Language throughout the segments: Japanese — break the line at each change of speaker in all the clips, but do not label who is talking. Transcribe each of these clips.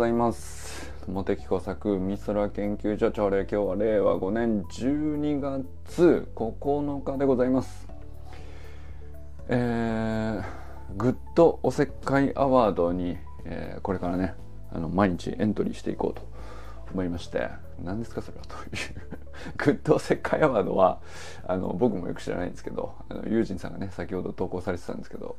ざいます。友的工作美空研究所朝礼今日は令和5年12月9日でございます。えー、グッドおせっかいアワードに、えー、これからねあの毎日エントリーしていこうと思いまして何ですかそれはという。グッドおせっかいアワードはあの僕もよく知らないんですけどあのユージンさんがね先ほど投稿されてたんですけど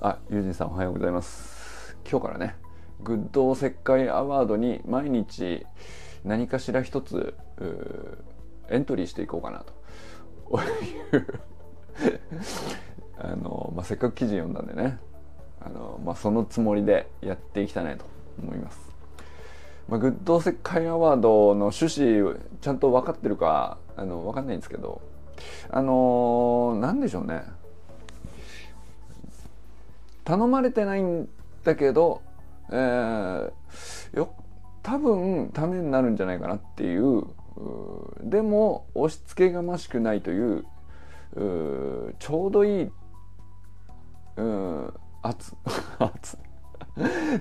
あユージンさんおはようございます。今日からねグッドおせっかいアワードに毎日何かしら一つエントリーしていこうかなと。い うあの、まあ、せっかく記事読んだんでね。あの、まあ、そのつもりでやっていきたいなと思います。まあ、グッドおせっかいアワードの趣旨ちゃんと分かってるかあの分かんないんですけど。あの何でしょうね。頼まれてないんだけどえー、よ多分ためになるんじゃないかなっていうでも押し付けがましくないというちょうどいい圧 圧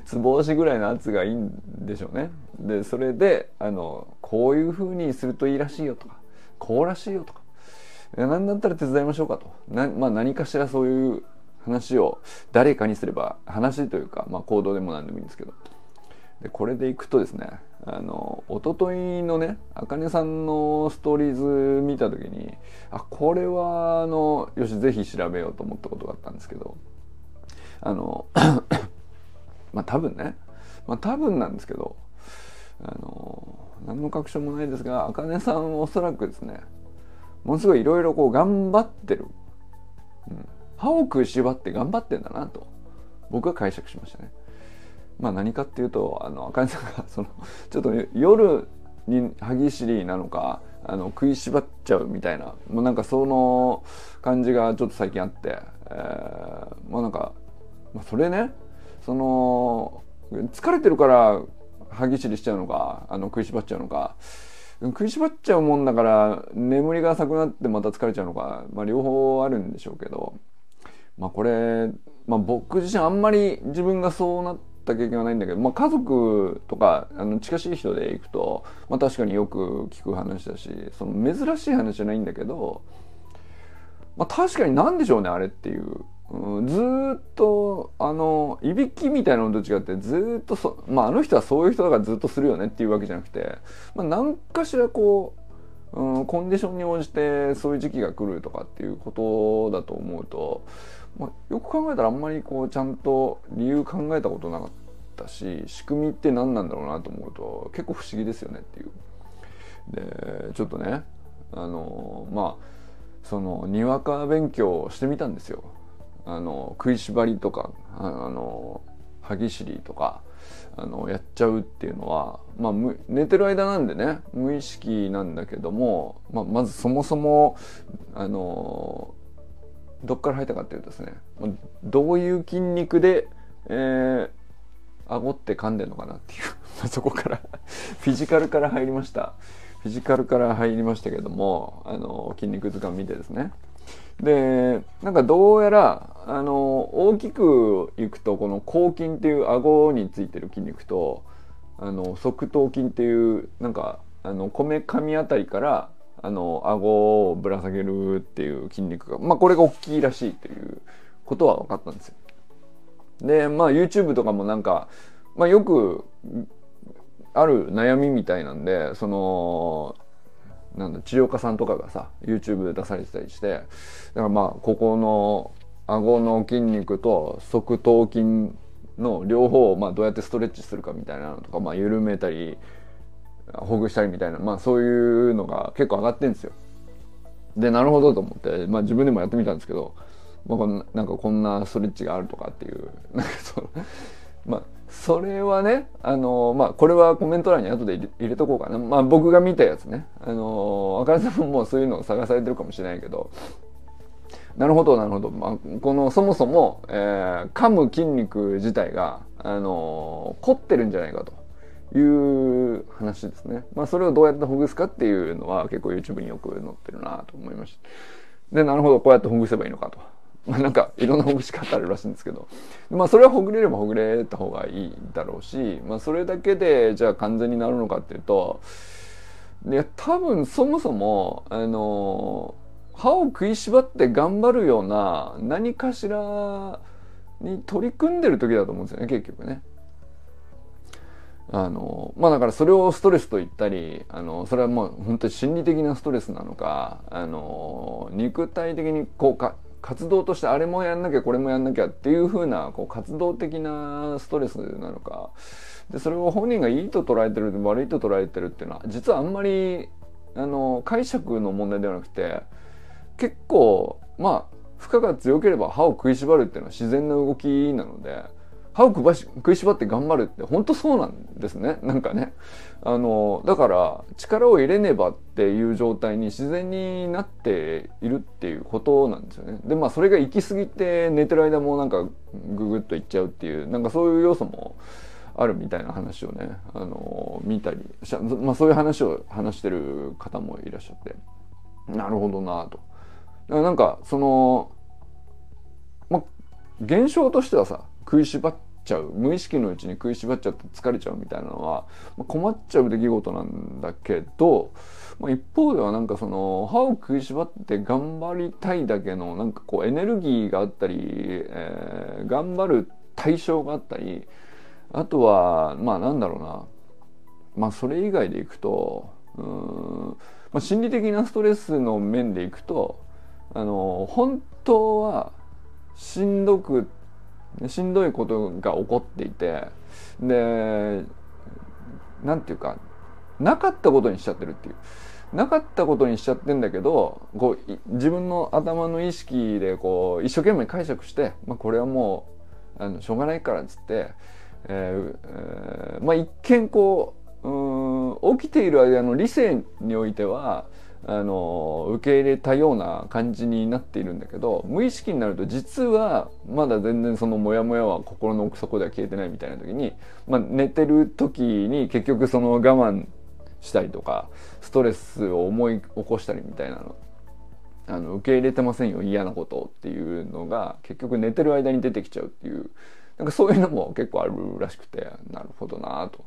つぼ押しぐらいの圧がいいんでしょうね。でそれであのこういうふうにするといいらしいよとかこうらしいよとか何だったら手伝いましょうかとな、まあ、何かしらそういう話を誰かにすれば話というか、まあ、行動でも何でもいいんですけど。でこれでいくとですねあの一昨日のねあかねさんのストーリーズ見た時にあこれはあのよしぜひ調べようと思ったことがあったんですけど。あの まあ多分ねまあ多分なんですけどあの何の確証もないですがあかねさんおそらくですねものすごいいろいろこう頑張ってる、うん、歯を食いしばって頑張ってんだなと僕は解釈しましたね。まあ何かっていうとあの赤根さんがその ちょっと夜に歯ぎしりなのかあの食いしばっちゃうみたいなもうなんかその感じがちょっと最近あって、えー、まあなんか、まあ、それねその疲れてるから歯ぎしりしちゃうのかあの食いしばっちゃうのか食いしばっちゃうもんだから眠りが浅くなってまた疲れちゃうのか、まあ、両方あるんでしょうけどまあこれ、まあ、僕自身あんまり自分がそうなった経験はないんだけど、まあ、家族とかあの近しい人で行くと、まあ、確かによく聞く話だしその珍しい話じゃないんだけど、まあ、確かに何でしょうねあれっていう。うん、ずっとあのいびきみたいなのと違ってずっとそ、まあ、あの人はそういう人だからずっとするよねっていうわけじゃなくて、まあ、何かしらこう、うん、コンディションに応じてそういう時期が来るとかっていうことだと思うとまあ、よく考えたらあんまりこうちゃんと理由考えたことなかったし仕組みって何なんだろうなと思うと結構不思議ですよねっていう。でちょっとねあのまあそのにわか勉強をしてみたんですよ。あの食いしばりとかあの歯ぎしりとかあのやっちゃうっていうのは、まあ、寝てる間なんでね無意識なんだけども、まあ、まずそもそもあのどっから入ったかっていうとですねどういう筋肉で、えー、顎って噛んでんのかなっていう そこからフィジカルから入りました。フィジカルから入りましたけどもあの筋肉図鑑見てですね。でなんかどうやらあの大きくいくとこの後筋っていう顎についてる筋肉とあの側頭筋っていうなんかあのこめかみあたりからあの顎をぶら下げるっていう筋肉がまあこれが大きいらしいということは分かったんですよ。でまあ YouTube とかもなんか、まあ、よくある悩みみたいなんでそのなんだ治療家さんとかがさ YouTube で出されてたりしてだからまあここの顎の筋肉と側頭筋の両方をまあどうやってストレッチするかみたいなのとか、まあ、緩めたりほぐしたりみたいな、まあそういうのが結構上がってんですよ。で、なるほどと思って、まあ自分でもやってみたんですけど、まあ、なんかこんなストレッチがあるとかっていう、なんかその、まあそれはね、あの、まあこれはコメント欄に後で入れとこうかな。まあ僕が見たやつね。あの、あかりさんももうそういうのを探されてるかもしれないけど、なるほどなるほど、まあ、このそもそも、えー、噛む筋肉自体が、あの凝ってるんじゃないかと。いう話ですね。まあそれをどうやってほぐすかっていうのは結構 YouTube によく載ってるなと思いました。で、なるほど、こうやってほぐせばいいのかと。ま あなんかいろんなほぐし方あるらしいんですけどまあそれはほぐれればほぐれた方がいいだろうし、まあ、それだけでじゃあ完全になるのかっていうといや多分そもそもあの歯を食いしばって頑張るような何かしらに取り組んでる時だと思うんですよね結局ね。あのまあだからそれをストレスと言ったりあのそれはもう本当に心理的なストレスなのかあの肉体的にこうか活動としてあれもやんなきゃこれもやんなきゃっていう風なこう活動的なストレスなのか。でそれを本人がいいと捉えてる悪いと捉えてるっていうのは実はあんまりあの解釈の問題ではなくて結構まあ負荷が強ければ歯を食いしばるっていうのは自然な動きなので歯を食いしばって頑張るって本当そうなんですね。なんかね。あのだから力を入れねばっていう状態に自然になっているっていうことなんですよね。でまあそれが行き過ぎて寝てる間もなんかググッといっちゃうっていうなんかそういう要素もあるみたいな話をねあの見たりまあ、そういう話を話してる方もいらっしゃって。なるほどなと。なんかその、まあ、現象としてはさ食いしばっちゃう無意識のうちに食いしばっちゃって疲れちゃうみたいなのは、ま困っちゃう出来事なんだけど、まあ一方ではなんかその歯を食いしばって頑張りたいだけのなんかこうエネルギーがあったり、えー、頑張る対象があったりあとはまあなんだろうな。まあそれ以外でいくとうん、まあ、心理的なストレスの面でいくとあの本当はしんどくてしんどいことが起こっていてでなんていうかなかったことにしちゃってるっていう。なかったことにしちゃってんだけどこう自分の頭の意識でこう一生懸命解釈して、まあ、これはもうあのしょうがないからっつって、えーえー、まあ一見こううん起きている間の理性においてはあの受け入れたような感じになっているんだけど無意識になると実はまだ全然そのモヤモヤは心の奥底では消えてないみたいな時に、まあ、寝てる時に結局その我慢したりとかストレスを思い起こしたりみたいなのあの受け入れてませんよ嫌なことっていうのが結局寝てる間に出てきちゃうっていうなんかそういうのも結構あるらしくてなるほどなと。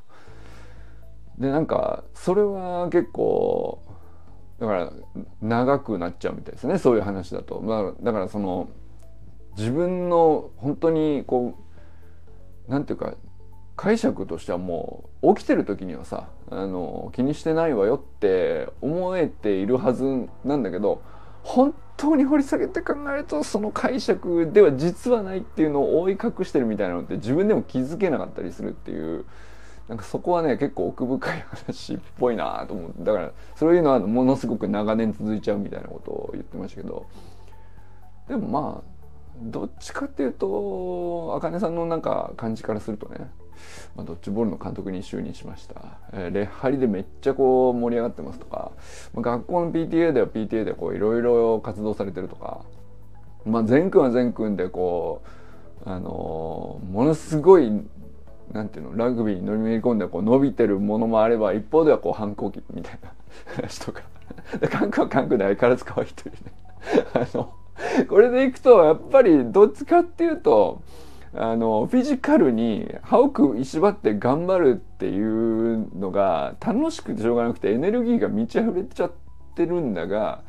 でなんかそれは結構だから長くなっちゃうみたいですねそういう話だと、まあ、だからその自分の本当にこうなんていうか解釈としてはもう起きてる時にはさあの気にしてないわよって思えているはずなんだけど本当に掘り下げて考えるとその解釈では実はないっていうのを覆い隠してるみたいなのって自分でも気づけなかったりするっていうなんかそこはね結構奥深い話っぽいなと思うだからそういうのはものすごく長年続いちゃうみたいなことを言ってましたけどでもまあどっちかっていうと茜さんのなんか感じからするとね、まあ、ドッジボールの監督に就任しました、えー、レッハリでめっちゃこう盛り上がってますとか、まあ、学校の PTA では PTA でいろいろ活動されてるとか、まあ、全君は全君でこうあのー、ものすごいなんていうのラグビーに乗りめり込んでこう伸びてるものもあれば一方ではこう反抗期みたいな話とか韓国は韓国で相変わらず可愛いというね。あのこれでいくとやっぱりどっちかっていうとあのフィジカルに歯を食いしばって頑張るっていうのが楽しくてしょうがなくてエネルギーが満ち溢れちゃっててるんだが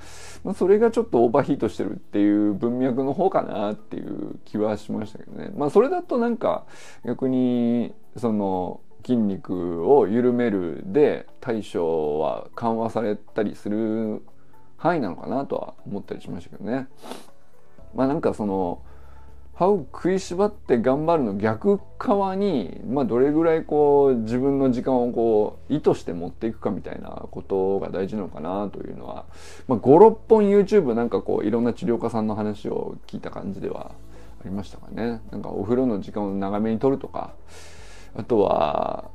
まあ、それがちょっとオーバーヒートしてるっていう文脈の方かなっていう気はしましたけどね。まあそれだとなんか逆にその筋肉を緩めるで対処は緩和されたりする範囲なのかなとは思ったりしましたけどね。まあなんかその歯を食いしばって頑張るの逆側に、まあ、どれぐらいこう自分の時間をこう意図して持っていくかみたいなことが大事なのかなというのは、まあ、56本 YouTube なんかこういろんな治療家さんの話を聞いた感じではありましたかね。なんかお風呂の時間を長めにとるとかあとは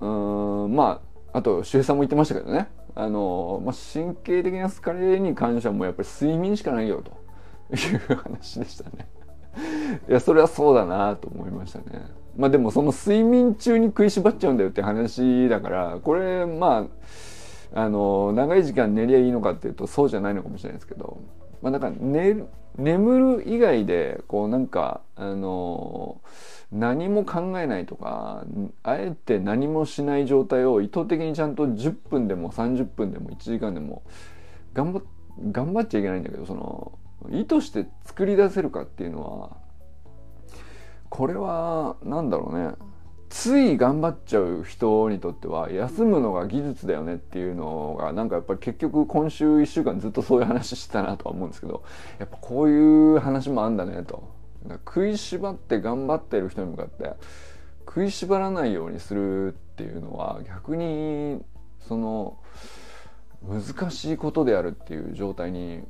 うんまああと周平さんも言ってましたけどねあの、まあ、神経的な疲れに関してはもうやっぱり睡眠しかないよという話でしたね。いやそれはそうだなと思いましたね。まあでもその睡眠中に食いしばっちゃうんだよって話だからこれまああの長い時間寝りゃいいのかっていうとそうじゃないのかもしれないですけど、まあ、だか寝る眠る以外でこうなんかあの何も考えないとかあえて何もしない状態を意図的にちゃんと10分でも30分でも1時間でも頑張頑張っちゃいけないんだけどその意図して作り出せるかっていうのはこれは何だろうね。つい頑張っちゃう人にとっては休むのが技術だよねっていうのがなんかやっぱり結局今週1週間ずっとそういう話してたなとは思うんですけどやっぱこういう話もあんだねと。食いしばって頑張ってる人に向かって食いしばらないようにするっていうのは逆にその難しいことであるっていう状態に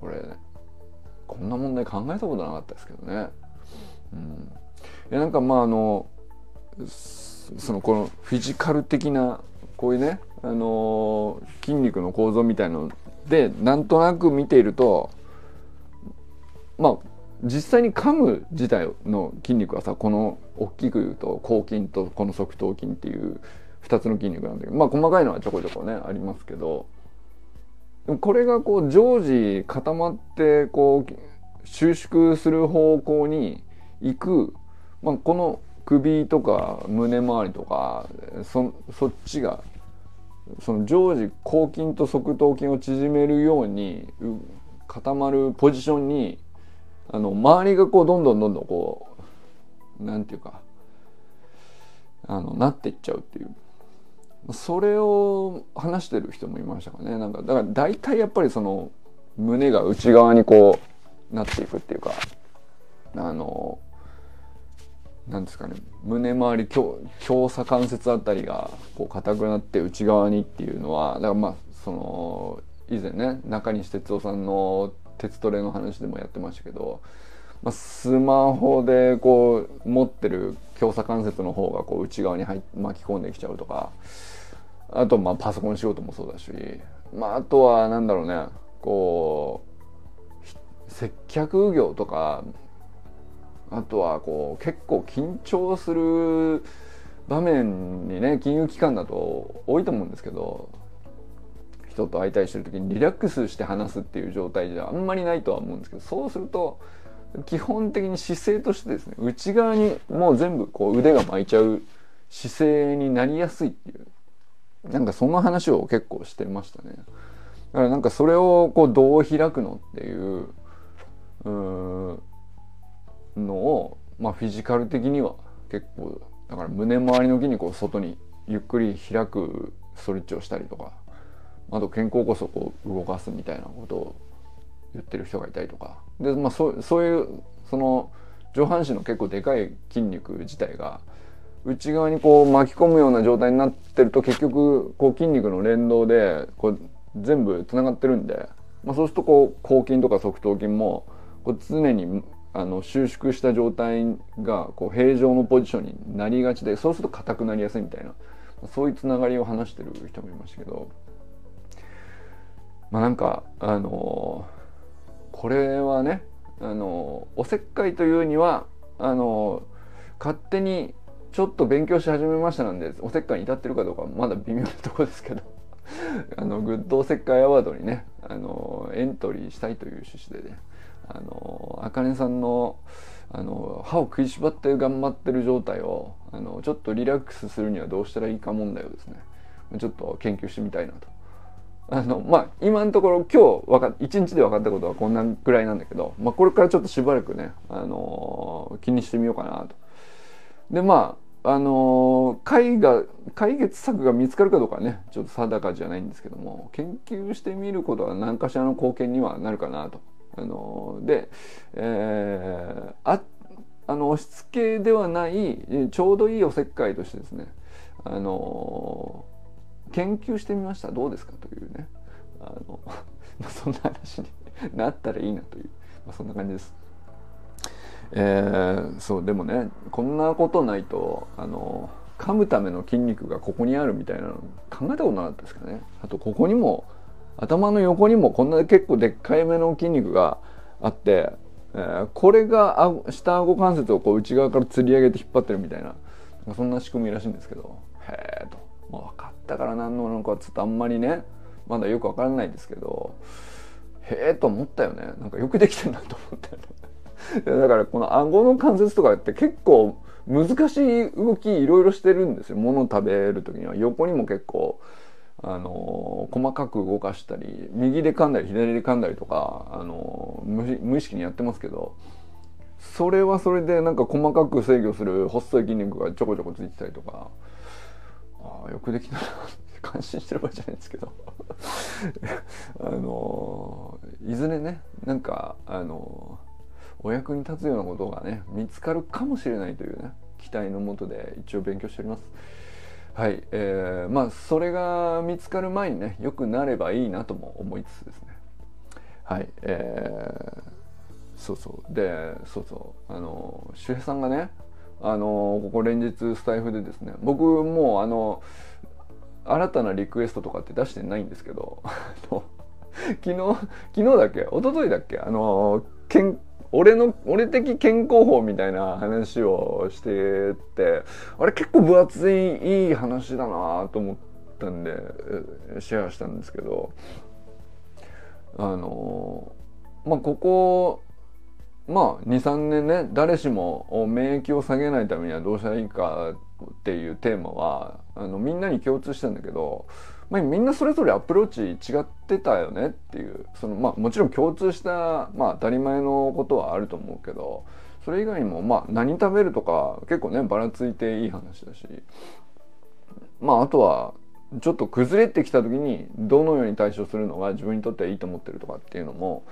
これこんな問題考えたことなかったですけどね。うん、いやなんかまああのそのこのフィジカル的なこういうね、あの、筋肉の構造みたいのでなんとなく見ているとまあ実際に噛む自体の筋肉はさこの大きく言うと後筋とこの側頭筋っていう2つの筋肉なんだけどまあ細かいのはちょこちょこねありますけどこれがこう常時固まってこう収縮する方向に行く、まあ、この首とか胸周りとかそそっちがその常時後筋と側頭筋を縮めるように固まるポジションにあの周りがこうどんどんどんどんこうなんていうかあのなっていっちゃうっていう。それを話してる人もいましたかね。なんかだから大体やっぱりその胸が内側にこうなっていくっていうかあのなんですかね。胸周り強鎖関節あたりがこう硬くなって内側にっていうのはだからまあその以前ね中西哲夫さんの鉄トレの話でもやってましたけど、まあ、スマホでこう持ってる強鎖関節の方がこう内側に入巻き込んできちゃうとかあとまあパソコン仕事もそうだし、まあ、あとはなんだろうね。こう接客業とかあとはこう結構緊張する場面にね金融機関だと多いと思うんですけど人と相対してる時にリラックスして話すっていう状態じゃあんまりないとは思うんですけどそうすると基本的に姿勢としてですね内側にもう全部こう腕が巻いちゃう姿勢になりやすいっていうなんかその話を結構してましたね。だからなんかそれをこうどう開くのっていうのを、まあ、フィジカル的には結構だから胸周りの筋肉を外にゆっくり開くストレッチをしたりとかあと肩甲骨をこう動かすみたいなことを言ってる人がいたりとかで、まあ、そそういうその上半身の結構でかい筋肉自体が内側にこう巻き込むような状態になってると結局こう筋肉の連動でこう全部つながってるんで、まあ、そうするとこう後筋とか側頭筋もこう常にあの収縮した状態がこう平常のポジションになりがちでそうすると硬くなりやすいみたいなそういうつながりを話してる人もいましたけどまあなんかあのこれはねあのおせっかいというにはあの勝手にちょっと勉強し始めましたなんでおせっかいに至ってるかどうかまだ微妙なところですけど あのグッドおせっかいアワードにねあのエントリーしたいという趣旨でねあのあかねさんのあの歯を食いしばって頑張ってる状態をあのちょっとリラックスするにはどうしたらいいか問題をですねちょっと研究してみたいなと。あのまあ今のところ今日わか1日で分かったことはこんなぐらいなんだけど、まあ、これからちょっとしばらくね、あの気にしてみようかなと。でまああの解が解決策が見つかるかどうかねちょっと定かじゃないんですけども研究してみることは何かしらの貢献にはなるかなと。あので、えー、ああの押し付けではないちょうどいいおせっかいとしてですねあの研究してみました。どうですかというね。あの そんな話になったらいいなという、まあ、そんな感じです。えー、そうでもねこんなことないとあの噛むための筋肉がここにあるみたいなの考えたことなかったですけどね。あとここにも頭の横にもこんな結構でっかいめの筋肉があって、えー、これがあ下顎関節をこう内側から吊り上げて引っ張ってるみたいなそんな仕組みらしいんですけどへえと、まあ、分かったから何のなのかちょっとあんまりねまだよく分からないですけどへえと思ったよね。なんかよくできてるなと思ったよね だからこの顎の関節とかって結構難しい動きいろいろしてるんですよ。物を食べる時には。横にも結構あの細かく動かしたり右で噛んだり左で噛んだりとかあの無意識にやってますけどそれはそれでなんか細かく制御する細い筋肉がちょこちょこついてたりとかああよくできたなって感心してる場合じゃないんですけど。あのいずれねなんかあのお役に立つようなことがね見つかるかもしれないというね期待のもとで一応勉強しております。はい、えー、まあそれが見つかる前にね良くなればいいなとも思いつつですね。はいえー、そうそう。でそうそう。あの周平さんがねあのここ連日スタイフでですね僕もうあの新たなリクエストとかって出してないんですけど 昨日昨日だっけ？一昨日だっけ？あの健俺の俺的健康法みたいな話をしててあれ結構分厚いいい話だなと思ったんでシェアしたんですけどあのまあここまあ23年ね誰しも免疫を下げないためにはどうしたらいいかっていうテーマはあのみんなに共通したんだけどまあ、みんなそれぞれアプローチ違ってたよねっていうその、まあ、もちろん共通した、まあ、当たり前のことはあると思うけどそれ以外にも、まあ、何食べるとか結構ねばらついていい話だしまああとはちょっと崩れてきた時にどのように対処するのが自分にとってはいいと思ってるとかっていうのも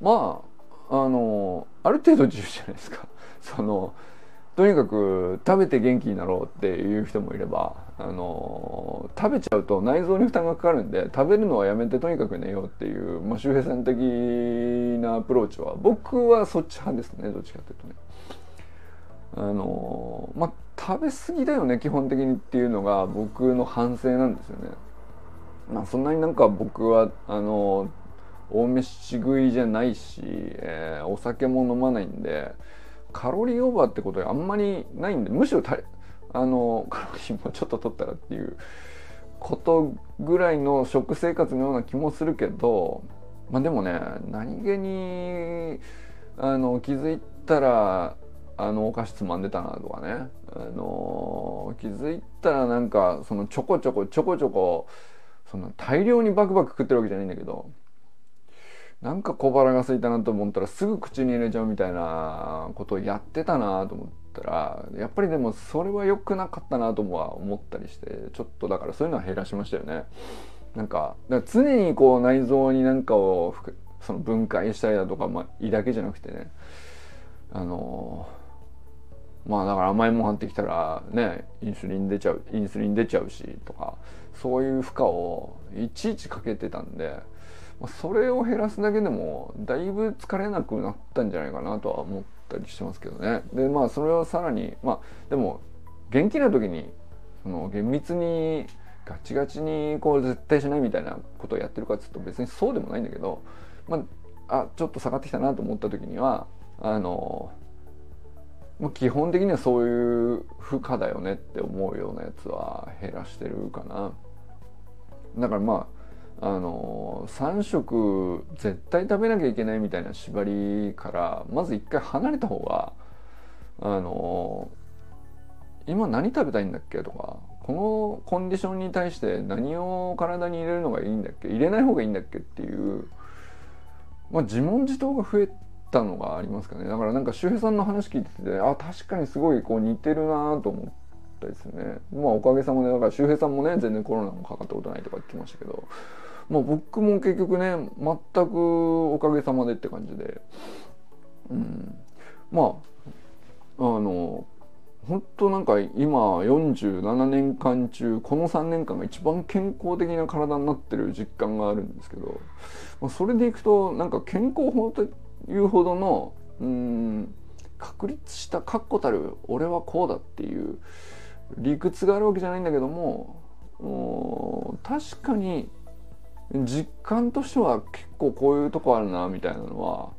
まああのある程度自由じゃないですか。そのとにかく食べて元気になろうっていう人もいればあの食べちゃうと内臓に負担がかかるんで食べるのはやめてとにかく寝ようっていう、まあ、周平さん的なアプローチは僕はそっち派ですねどっちかというとね。あのまあ食べ過ぎだよね基本的にっていうのが僕の反省なんですよね。まあそんなになんか僕はあの大飯食いじゃないし、えー、お酒も飲まないんで。カロリーオーバーってことはあんまりないんでむしろあのカロリーもちょっと取ったらっていうことぐらいの食生活のような気もするけどまあでもね何気にあの気づいたらあのお菓子つまんでたなとかね。あの気づいたらなんかそのちょこちょこちょこちょこその大量にバクバク食ってるわけじゃないんだけどなんか小腹が空いたなと思ったらすぐ口に入れちゃうみたいなことをやってたなと思ったらやっぱりでもそれは良くなかったなとは思ったりしてちょっとだからそういうのは減らしましたよね。なんかか常にこう内臓になんかをその分解したりだとか、まあ、胃だけじゃなくてねあのまあだから甘いもん入ってきたらねインスリン出ちゃうインスリン出ちゃうしとかそういう負荷をいちいちかけてたんで。それを減らすだけでもだいぶ疲れなくなったんじゃないかなとは思ったりしてますけどねでまあそれはさらにまあでも元気な時にその厳密にガチガチにこう絶対しないみたいなことをやってるかっつうと別にそうでもないんだけどまああちょっと下がってきたなと思った時にはあのまあ、基本的にはそういう負荷だよねって思うようなやつは減らしてるかな。だからまああの3食絶対食べなきゃいけないみたいな縛りからまず一回離れた方があの今何食べたいんだっけとかこのコンディションに対して何を体に入れるのがいいんだっけ入れない方がいいんだっけっていう、まあ、自問自答が増えたのがありますかね。だからなんか周平さんの話聞いててあ確かにすごいこう似てるなと思ったですね。まあおかげさまでだから周平さんもね全然コロナもかかったことないとか言ってましたけど。まあ、僕も結局ね全くおかげさまでって感じで、うん、まああの本当なんか今47年間中この3年間が一番健康的な体になってる実感があるんですけど、まあ、それでいくとなんか健康法というほどのうん確立した確固たる俺はこうだっていう理屈があるわけじゃないんだけども確かに実感としては結構こういうとこあるなみたいなのは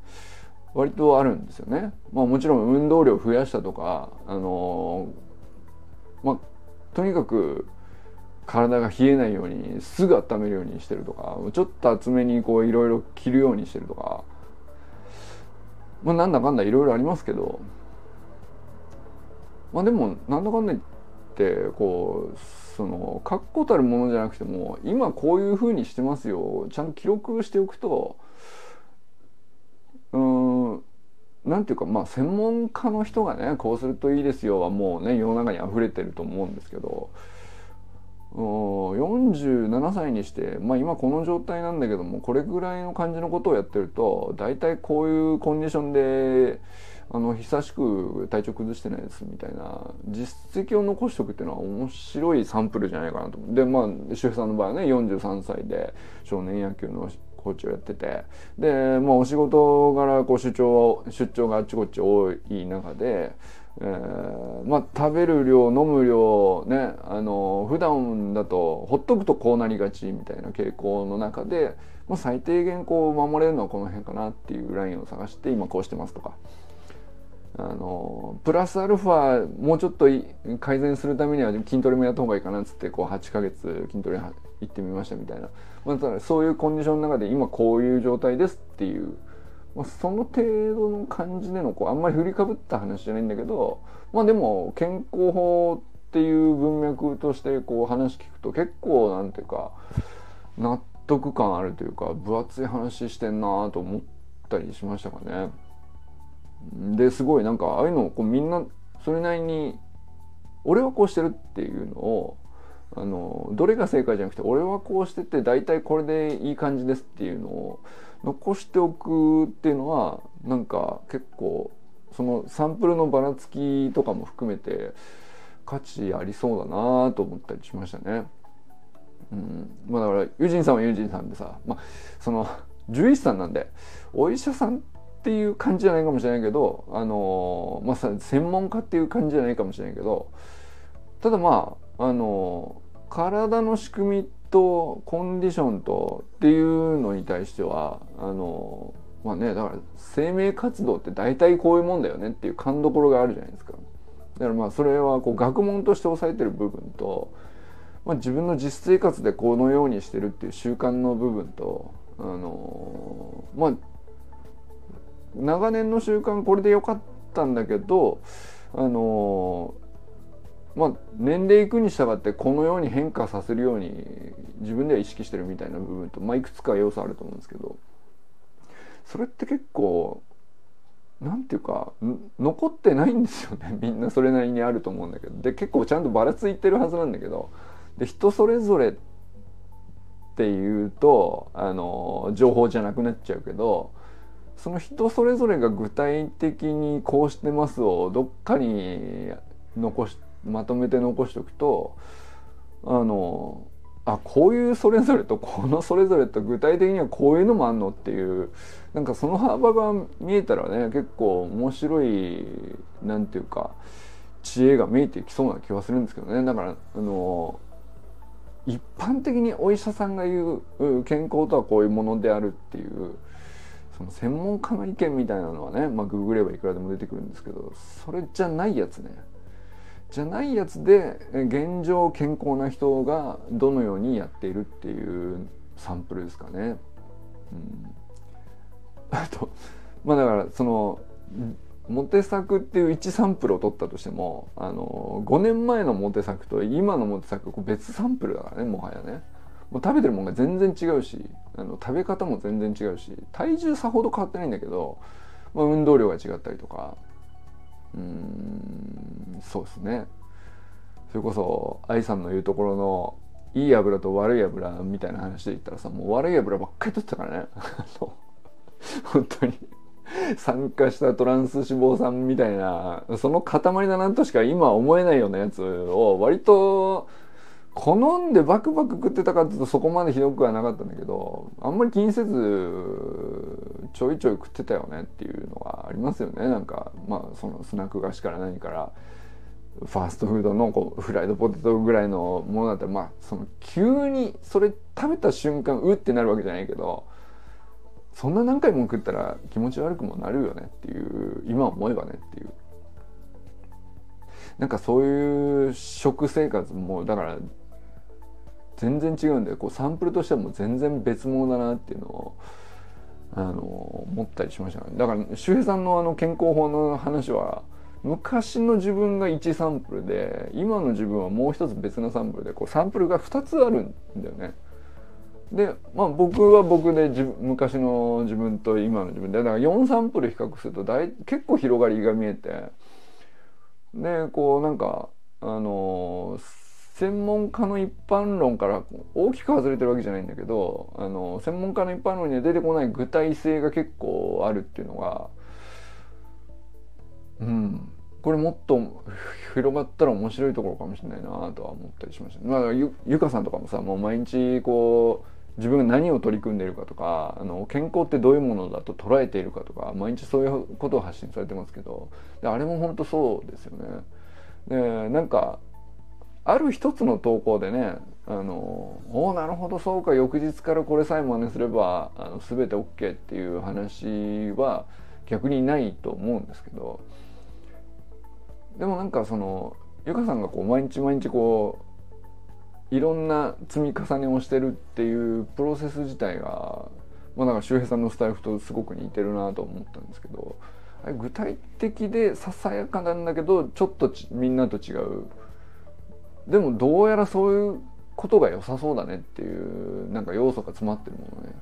割とあるんですよね。まあもちろん運動量増やしたとかあのまあとにかく体が冷えないようにすぐ温めるようにしてるとかちょっと厚めにこういろいろ着るようにしてるとかまあなんだかんだいろいろありますけどまあでもなんだかんだ言ってこうその確固たるものじゃなくても今こういうふうにしてますよちゃんと記録しておくとうんなんていうかまあ専門家の人がねこうするといいですよはもうね世の中に溢れてると思うんですけど47歳にして、まあ、今この状態なんだけどもこれぐらいの感じのことをやってると大体こういうコンディションであの久しく体調崩してないですみたいな実績を残しておくっていうのは面白いサンプルじゃないかなとでまあ周平さんの場合はね43歳で少年野球のコーチをやっててで、まあ、お仕事柄こう出張出張があっちこっち多い中で。えー、まあ食べる量飲む量ねあの普段だとほっとくとこうなりがちみたいな傾向の中で、まあ、最低限こう守れるのはこの辺かなっていうラインを探して今こうしてますとか。あのプラスアルファもうちょっと改善するためには筋トレもやった方がいいかなっつってこう8ヶ月筋トレ行ってみましたみたいな、まあ、そういうコンディションの中で今こういう状態ですっていうまあ、その程度の感じでのこうあんまり振りかぶった話じゃないんだけどまあでも健康法っていう文脈としてこう話聞くと結構なんていうか納得感あるというか分厚い話してんなと思ったりしましたかね。ですごいなんかああいうのをこうみんなそれなりに俺はこうしてるっていうのをあのどれが正解じゃなくて俺はこうしてて大体これでいい感じですっていうのを残しておくっていうのはなんか結構そのサンプルのばらつきとかも含めて価値ありそうだなと思ったりしましたね。うん、まあだからユジンさんはユジンさんでさ、まあ、その獣医師さんなんでお医者さんっていう感じじゃないかもしれないけどあのまあ専門家っていう感じじゃないかもしれないけどただまああの体の仕組みとコンディションとっていうのに対してはあのまあねだから生命活動って大体こういうもんだよねっていう勘どころがあるじゃないですか。だからまあそれはこう学問として押さえてる部分と、まあ、自分の実生活でこのようにしてるっていう習慣の部分とあのまあ長年の習慣これでよかったんだけどあのまあ、年齢いくに従ってこのように変化させるように自分では意識してるみたいな部分と、まあ、いくつか要素あると思うんですけどそれって結構なんていうか残ってないんですよね。みんなそれなりにあると思うんだけど。で結構ちゃんとばらついてるはずなんだけど。で人それぞれっていうとあの情報じゃなくなっちゃうけどその人それぞれが具体的にこうしてますをどっかに残しまとめて残しておくとあのあこういうそれぞれとこのそれぞれと具体的にはこういうのもあんのっていうなんかその幅が見えたらね結構面白いなんていうか知恵が見えてきそうな気はするんですけどね。だからあの一般的にお医者さんが言う健康とはこういうものであるっていうその専門家の意見みたいなのはねまあググればいくらでも出てくるんですけどそれじゃないやつねじゃないやつで現状健康な人がどのようにやっているっていうサンプルですかね。うん、あとまあだからそのモテ作っていう1サンプルを取ったとしてもあの5年前のモテ作と今のモテ作別サンプルだからねもはやね。もう食べてるもんが全然違うしあの食べ方も全然違うし体重さほど変わってないんだけど、まあ、運動量が違ったりとか。うんそうですね。それこそ愛さんの言うところのいい油と悪い油みたいな話で言ったらさもう悪い油ばっかり取ってたからね。本当に。酸化したトランス脂肪酸みたいなその塊だなとしか今思えないようなやつを割と好んでバクバク食ってたかっていうとそこまでひどくはなかったんだけどあんまり気にせずちょいちょい食ってたよねっていうのがありますよね。なんかまあそのスナック菓子から何からファーストフードのこうフライドポテトぐらいのものだったらまあその急にそれ食べた瞬間うってなるわけじゃないけどそんな何回も食ったら気持ち悪くもなるよねっていう今思えばねっていう。なんかそういう食生活もだから全然違うんでこうサンプルとしてはもう全然別物だなっていうのをあの思ったりしましたねだから周平さんのあの健康法の話は昔の自分が1サンプルで今の自分はもう一つ別のサンプルでこうサンプルが2つあるんだよね。で、まあ、僕は僕で自昔の自分と今の自分でだから4サンプル比較すると大結構広がりが見えてでこうなんかあの専門家の一般論から大きく外れてるわけじゃないんだけどあの専門家の一般論には出てこない具体性が結構あるっていうのがうんこれもっと広がったら面白いところかもしれないなとは思ったりしました。まあ、ゆゆかさんとかもさもう毎日こう自分が何を取り組んでいるかとかあの健康ってどういうものだと捉えているかとか毎日そういうことを発信されてますけどあれも本当そうですよね。でなんかある一つの投稿でねあのおなるほどそうか翌日からこれさえ真似すればあの全て OK っていう話は逆にないと思うんですけどでもなんかそのゆかさんがこう毎日毎日こういろんな積み重ねをしてるっていうプロセス自体がまあなんか周平さんのスタイフとすごく似てるなと思ったんですけど具体的でささやかなんだけどちょっとみんなと違うでもどうやらそういうことが良さそうだねっていうなんか要素が詰まってるものね。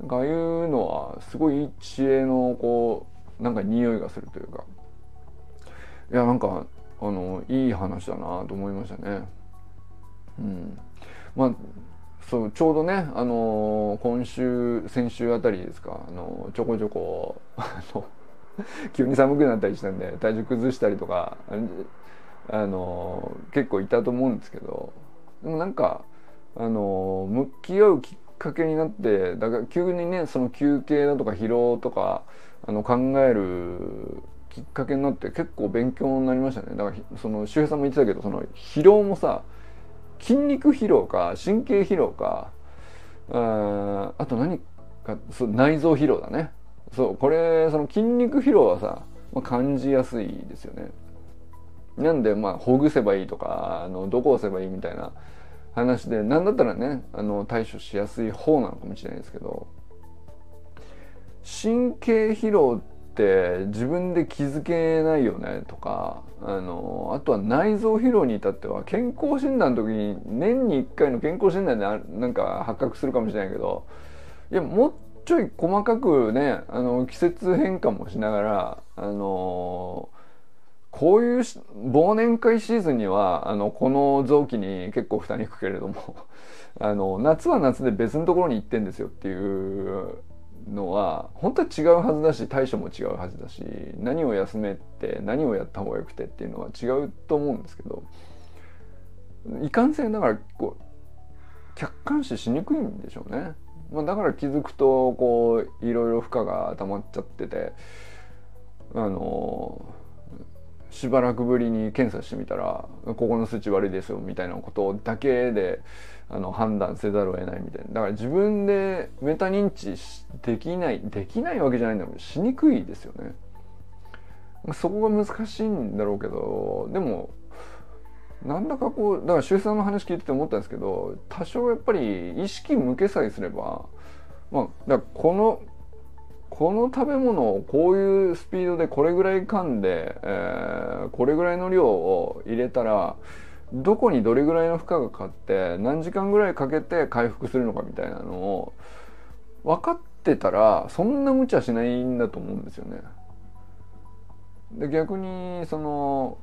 なんかああいうのはすごい知恵のこうなんか匂いがするというか。いやなんかあのいい話だなと思いましたね。うん。まあそうちょうどねあの今週先週あたりですか。あのちょこちょこ 急に寒くなったりしたんで体重崩したりとかあの結構いたと思うんですけどでもなんかあの向き合うきっかけになってだから急にねその休憩だとか疲労とかあの考えるきっかけになって結構勉強になりましたね。だからその周平さんも言ってたけどその疲労もさ筋肉疲労か神経疲労かああと何かそ内臓疲労だね。そうこれその筋肉疲労はさ、まあ、感じやすいですよね。なんでまあほぐせばいいとかあのどこ押せばいいみたいな話で何だったらねあの対処しやすい方なのかもしれないですけど神経疲労って自分で気づけないよねとかあのあとは内臓疲労に至っては健康診断の時に年に1回の健康診断でなんか発覚するかもしれないけどいやもうちょい細かくねあの季節変化もしながらあのこういう忘年会シーズンにはあのこの臓器に結構負担いくけれども あの夏は夏で別のところに行ってんですよっていうのは本当は違うはずだし対処も違うはずだし何を休めて何をやった方がよくてっていうのは違うと思うんですけどいかんせんだからこう客観視しにくいんでしょうね。まあ、だから気づくとこういろいろ負荷が溜まっちゃっててあのしばらくぶりに検査してみたらここの数値悪いですよみたいなことだけであの判断せざるを得ないみたいな。だから自分でメタ認知できないできないわけじゃないんだけどしにくいですよね。そこが難しいんだろうけどでもなんだかこうだから周さんの話聞いてて思ったんですけど多少やっぱり意識向けさえすればまあだからこのこの食べ物をこういうスピードでこれぐらい噛んで、えー、これぐらいの量を入れたらどこにどれぐらいの負荷がかかって何時間ぐらいかけて回復するのかみたいなのを分かってたらそんな無茶しないんだと思うんですよね。で逆にその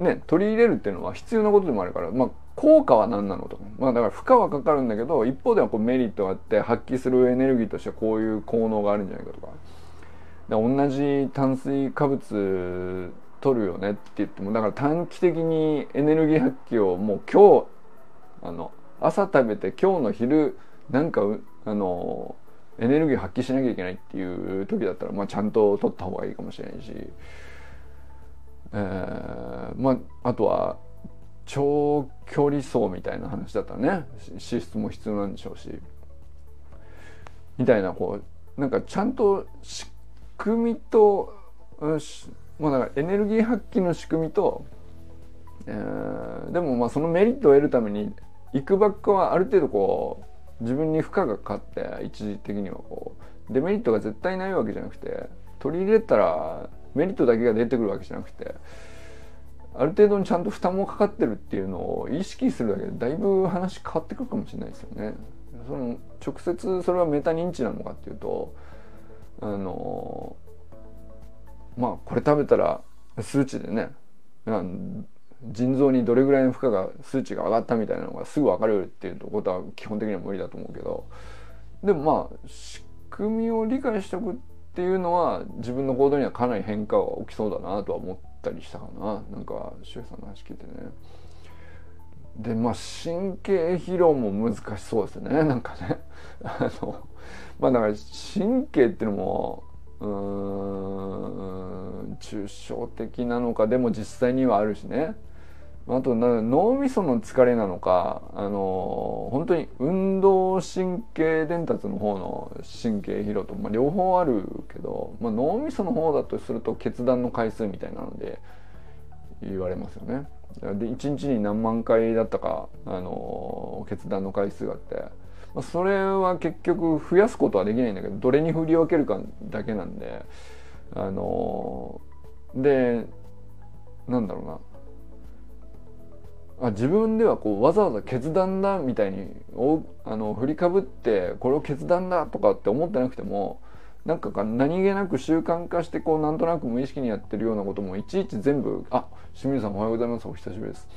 ね取り入れるっていうのは必要なことでもあるから、まあ、効果は何なのと、まあ、だから負荷はかかるんだけど一方ではこうメリットがあって発揮するエネルギーとしてはこういう効能があるんじゃないかとか。で同じ炭水化物取るよねって言ってもだから短期的にエネルギー発揮をもう今日あの朝食べて今日の昼なんかあのエネルギー発揮しなきゃいけないっていう時だったら、まあ、ちゃんと取った方がいいかもしれないし、えー、まああとは長距離走みたいな話だったらね脂質も必要なんでしょうしみたいなこうなんかちゃんと仕組みとまあだかエネルギー発揮の仕組みと、えー、でもまあそのメリットを得るために行くばっかはある程度こう自分に負荷がかかって一時的にはこうデメリットが絶対ないわけじゃなくて取り入れたらメリットだけが出てくるわけじゃなくてある程度にちゃんと負担もかかってるっていうのを意識するだけでだいぶ話変わってくるかもしれないですよね。その直接それはメタ認知なのかっていうとあのまあこれ食べたら数値でね腎臓にどれぐらいの負荷が数値が上がったみたいなのがすぐ分かるっていうことは基本的には無理だと思うけどでもまあ仕組みを理解しておくっていうのは自分の行動にはかなり変化が起きそうだなとは思ったりしたかな。なんか周さんの話聞いてね。でまあ神経疲労も難しそうですね。なんかね。あのまあだから神経っていうのもうーん抽象的なのかでも実際にはあるしね。あと脳みその疲れなのかあの本当に運動神経伝達の方の神経疲労と、まあ、両方あるけど、まあ、脳みその方だとすると決断の回数みたいなので言われますよね。で1日に何万回だったか、あの決断の回数があって、まあ、それは結局増やすことはできないんだけどどれに振り分けるかだけなんであのでなんだろうなあ自分ではこうわざわざ決断だみたいにおあの振りかぶってこれを決断だとかって思ってなくてもなんか何気なく習慣化してこうなんとなく無意識にやってるようなこともいちいち全部あ清水さんおはようございます。お久しぶりです。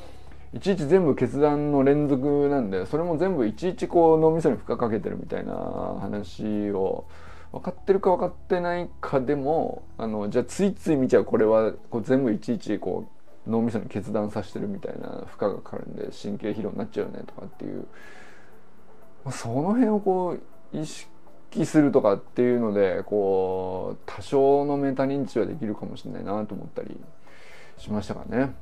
いちいち全部決断の連続なんでそれも全部いちいちこう脳みそに負荷かけてるみたいな話を分かってるか分かってないかでもあのじゃあついつい見ちゃう。これはこう全部いちいちこう脳みそに決断させてるみたいな負荷がかかるんで神経疲労になっちゃうよねとかっていうその辺をこう意識するとかっていうのでこう多少のメタ認知はできるかもしれないなと思ったりしましたかね。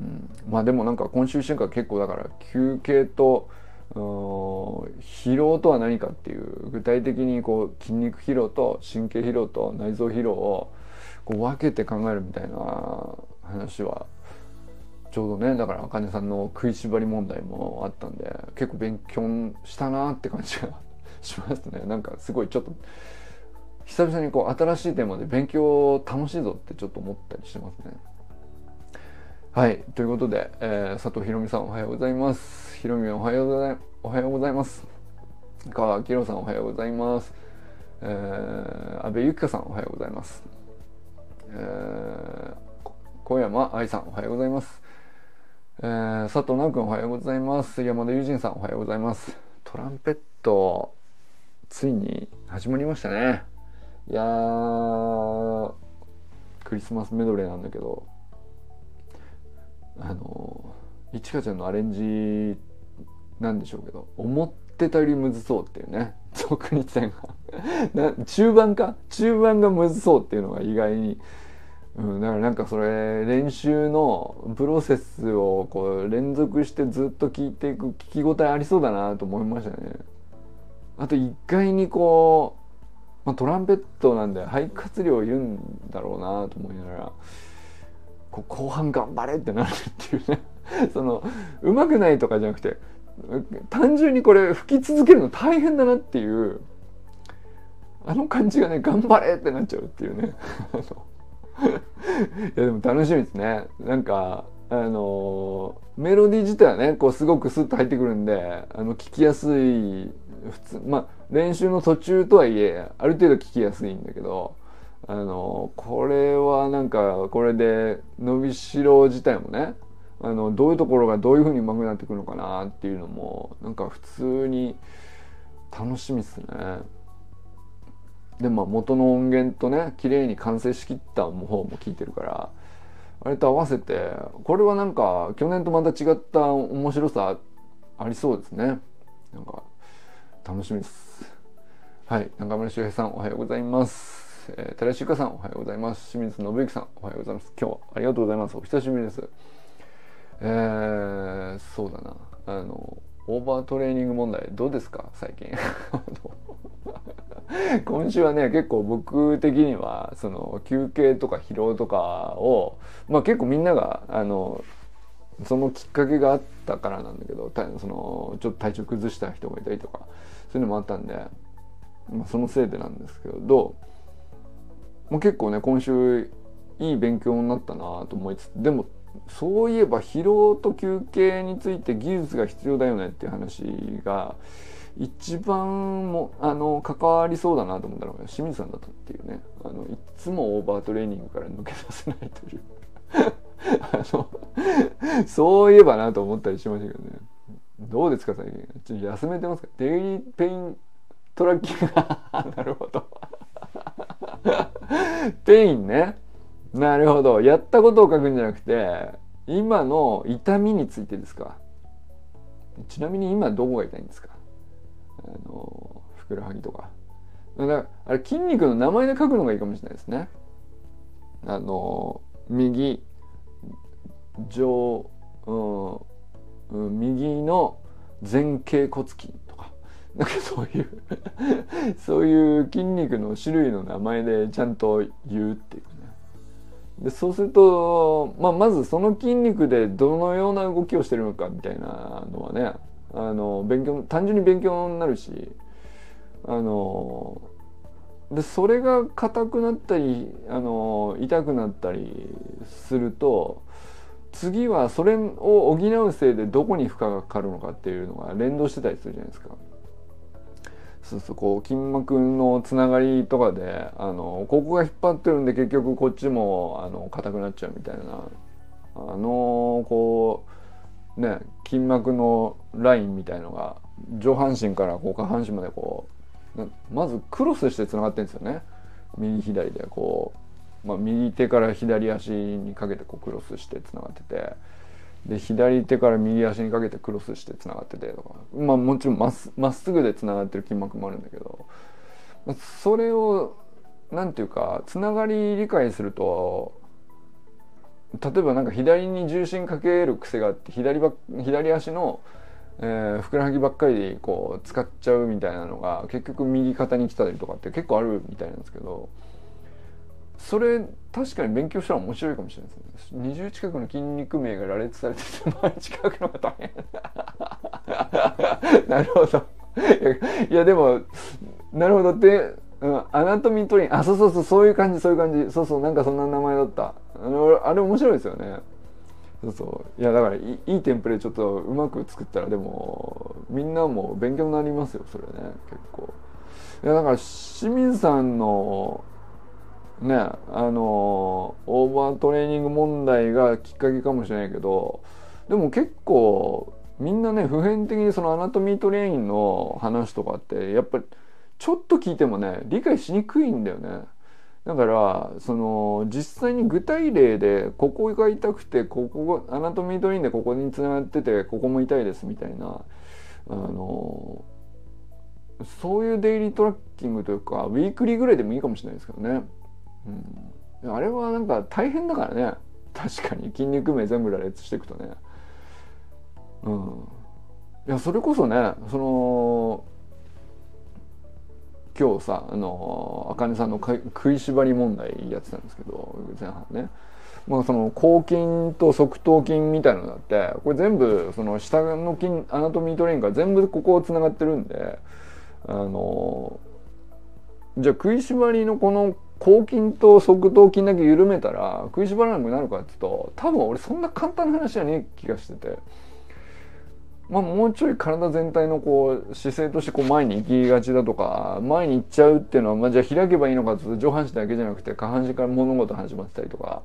うん、まあでもなんか今週1週間結構だから休憩と疲労とは何かっていう具体的にこう筋肉疲労と神経疲労と内臓疲労をこう分けて考えるみたいな話は。ちょうどねだからあかねさんの食いしばり問題もあったんで結構勉強したなって感じがしますね。なんかすごいちょっと久々にこう新しいテーマで勉強楽しいぞってちょっと思ったりしてますね。はいということで、えー、佐藤ひろみさんおはようございます。ひろみおはようございおはようございます。川明さんおはようございます。えー、安倍ゆきかさんおはようございます、えー小山愛さんおはようございます、えー、佐藤直君おはようございます。山田友人さんおはようございます。トランペットついに始まりましたね。いやクリスマスメドレーなんだけどあのいちかちゃんのアレンジなんでしょうけど思ってたよりむずそうっていうね。俗に点が。中盤か？中盤がむずそうっていうのが意外にうん、だからなんかそれ練習のプロセスをこう連続してずっと聞いていく聞き応えありそうだなと思いましたね。あと一回にこう、まあ、トランペットなんで肺活量いるんだろうなと思いながらこう後半頑張れってなるっていうね そのうまくないとかじゃなくて単純にこれ吹き続けるの大変だなっていうあの感じがね頑張れってなっちゃうっていうね。いやでも楽しみですねなんかあのメロディー自体はねこうすごくスッと入ってくるんであの聞きやすい普通まあ練習の途中とはいえある程度聞きやすいんだけどあのこれはなんかこれで伸びしろ自体もねあのどういうところがどういうふうに上手くなってくるのかなっていうのもなんか普通に楽しみっすね。でまあ元の音源とね綺麗に完成しきった方も聞いてるからあれと合わせてこれはなんか去年とまた違った面白さありそうですね。なんか楽しみです。はい中村修平さんおはようございます。えー、寺石香さんおはようございます。清水信之さんおはようございます。今日はありがとうございます。お久しぶりです。えー、そうだな。あのオーバートレーニング問題どうですか？最近。今週はね結構僕的にはその休憩とか疲労とかをまあ結構みんながあのそのきっかけがあったからなんだけどそのちょっと体調崩した人がいたりとかそういうのもあったんで、まあ、そのせいでなんですけどもう結構ね今週いい勉強になったなと思いつつでもそういえば疲労と休憩について技術が必要だよねっていう話が一番もあの関わりそうだなと思ったのが清水さんだったっていうね。あのいつもオーバートレーニングから抜け出せないという。あのそういえばなと思ったりしましたけどね。どうですか最近。ちょっと休めてますか？ daily pain tracking。なるほど。pain ね。なるほど。やったことを書くんじゃなくて今の痛みについてですか？ちなみに今どこが痛いんですか？あのふくらはぎとか。だからあれ筋肉の名前で書くのがいいかもしれないですね。あの右上、うん、右の前傾骨筋とか。なんかそういう そういう筋肉の種類の名前でちゃんと言うっていうね。でそうすると、まあ、まずその筋肉でどのような動きをしてるのかみたいなのはねあの勉強単純に勉強になるしあのでそれが硬くなったりあの痛くなったりすると次はそれを補うせいでどこに負荷がかかるのかっていうのが連動してたりするじゃないですか。そうそうこう筋膜のつながりとかであのここが引っ張ってるんで結局こっちもあの硬くなっちゃうみたいなあのこうね筋膜のラインみたいのが上半身からこう下半身までこうまずクロスしてつながってるんですよね。右左でこう、まあ、右手から左足にかけてこうクロスしてつながってて。で左手から右足にかけてクロスしてつながってて。とかまあもちろんまっすぐでつながってる筋膜もあるんだけど。それを何て言うかつながり理解すると例えばなんか左に重心かける癖があって左ば左足の、えー、ふくらはぎばっかりでこう使っちゃうみたいなのが結局右肩に来たりとかって結構あるみたいなんですけどそれ確かに勉強したら面白いかもしれないですね。20近くの筋肉名が羅列されてて毎日書くのが大変。なるほど。いやでもなるほど。ってうん、アナトミートレイン。あそうそうそうそういう感じそういう感じ。そうそうなんかそんな名前だった。あのあれ面白いですよね。そうそう。いやだからいいテンプレちょっとうまく作ったらでもみんなも勉強になりますよそれね。結構。いやだから清水さんのねあのオーバートレーニング問題がきっかけかもしれないけどでも結構みんなね普遍的にそのアナトミートレインの話とかってやっぱりちょっと聞いてもね理解しにくいんだよね。だからその実際に具体例でここが痛くてここがアナトミートリンでここにつながっててここも痛いですみたいなあのそういうデイリートラッキングというかウィークリーぐらいでもいいかもしれないですけどね。うん、あれはなんか大変だからね確かに筋肉名全部羅列していくとね。うん、いやそれこそねその今日さあの茜さんの食いしばり問題やってたんですけど前半ね。まあ、その咬筋と側頭筋みたいなのだってこれ全部その下の筋アナトミートレインが全部ここつながってるんであのじゃあ食いしばりのこの咬筋と側頭筋だけ緩めたら食いしばらなくなるかっていうと多分俺そんな簡単な話じゃねえ気がしてて。まあ、もうちょい体全体のこう姿勢としてこう前に行きがちだとか前に行っちゃうっていうのは、まあ、じゃあ開けばいいのかと上半身だけじゃなくて下半身から物事始まってたりとか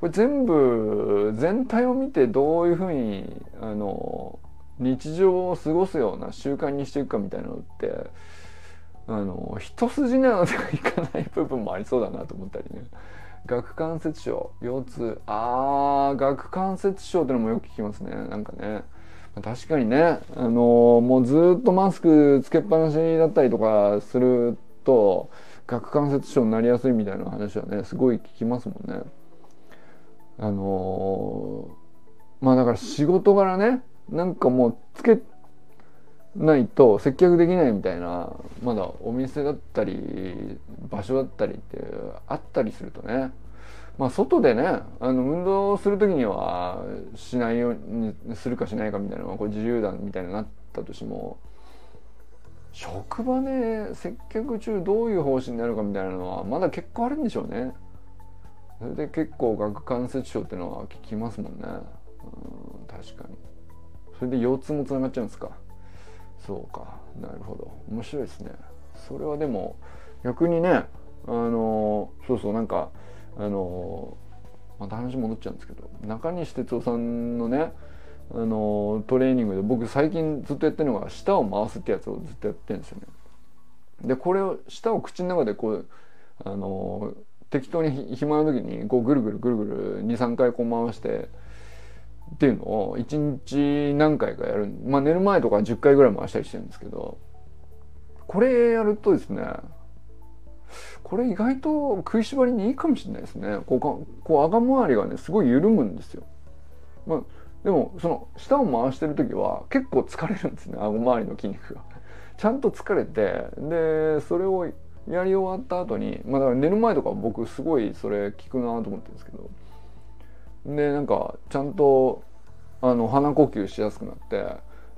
これ全部全体を見てどういうふうにあの日常を過ごすような習慣にしていくかみたいなのってあの一筋縄ではいかない部分もありそうだなと思ったりね。顎関節症腰痛。あー顎関節症ってのもよく聞きますね。なんかね。確かにね、あのー、もうずっとマスクつけっぱなしだったりとかすると顎関節症になりやすいみたいな話はねすごい聞きますもんね。あのー、まあだから仕事柄ねなんかもうつけないと接客できないみたいなまだお店だったり場所だったりってあったりするとねまあ外でねあの運動する時にはしないようにするかしないかみたいなのはこう自由だみたいになったとしても職場で接客中どういう方針になるかみたいなのはまだ結構あるんでしょうね。それで結構顎関節症っていうのは聞きますもんね。うん確かに。それで腰痛もつながっちゃうんですか。そうか。なるほど。面白いですね。それはでも逆にねあのそうそうなんかあのまた話戻っちゃうんですけど中西哲夫さんのねあのトレーニングで僕最近ずっとやってるのが舌を回すってやつをずっとやってるんですよね。でこれを舌を口の中でこうあの適当に暇な時にこうぐるぐるぐるぐる23回こう回してっていうのを1日何回かやるまあ寝る前とか10回ぐらい回したりしてるんですけどこれやるとですねこれ意外と食いしばりにいいかもしれないですねこうこう顎周りがねすごい緩むんですよ。まあでもその舌を回してる時は結構疲れるんですね顎周りの筋肉が。ちゃんと疲れてでそれをやり終わった後にまあだから寝る前とか僕すごいそれ効くなと思ってるんですけどでなんかちゃんとあの鼻呼吸しやすくなって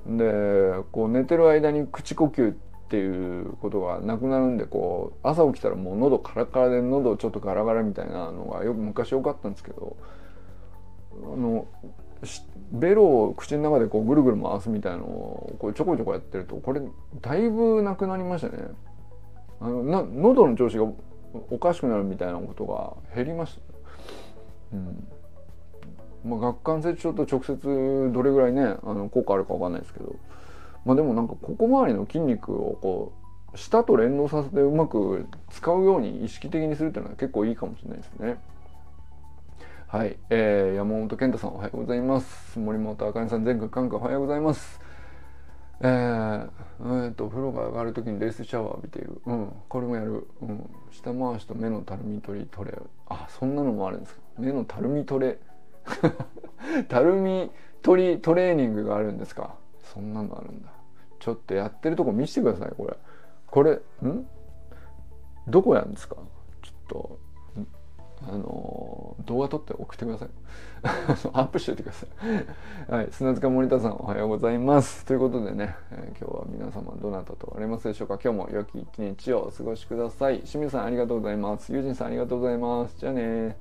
でこう寝てる間に口呼吸ってていうことがなくなるんでこう朝起きたらもう喉カラカラで喉ちょっとガラガラみたいなのがよく昔多かったんですけどあのベロを口の中でこうぐるぐる回すみたいのをこうちょこちょこやってるとこれだいぶなくなりましたね。あのな喉の調子がおかしくなるみたいなことが減りました、うん。まあ、顎関節症と直接どれぐらいねあの効果あるかわかんないですけど。まあでもなんかここ周りの筋肉をこう舌と連動させてうまく使うように意識的にするっていうのは結構いいかもしれないですね。はい、えー、山本健太さんおはようございます。森本あかねさん全国感覚おはようございます。えー、えー、と風呂が上がる時にレースシャワー浴びている。うん。これもやる、うん、下回しと目のたるみ取り取れあそんなのもあるんですか。目のたるみ取れ たるみ取りトレーニングがあるんですか。そんなのあるんだ。ちょっとやってるとこ見せてくださいこれ。これん？どこやんですか？ちょっとあの動画撮って送ってください。アップしておいてください。はい砂塚森田さんおはようございます。ということでね、えー、今日は皆様どなたとありますでしょうか？今日も良き一日をお過ごしください。清水さんありがとうございます。友人さんありがとうございます。じゃあね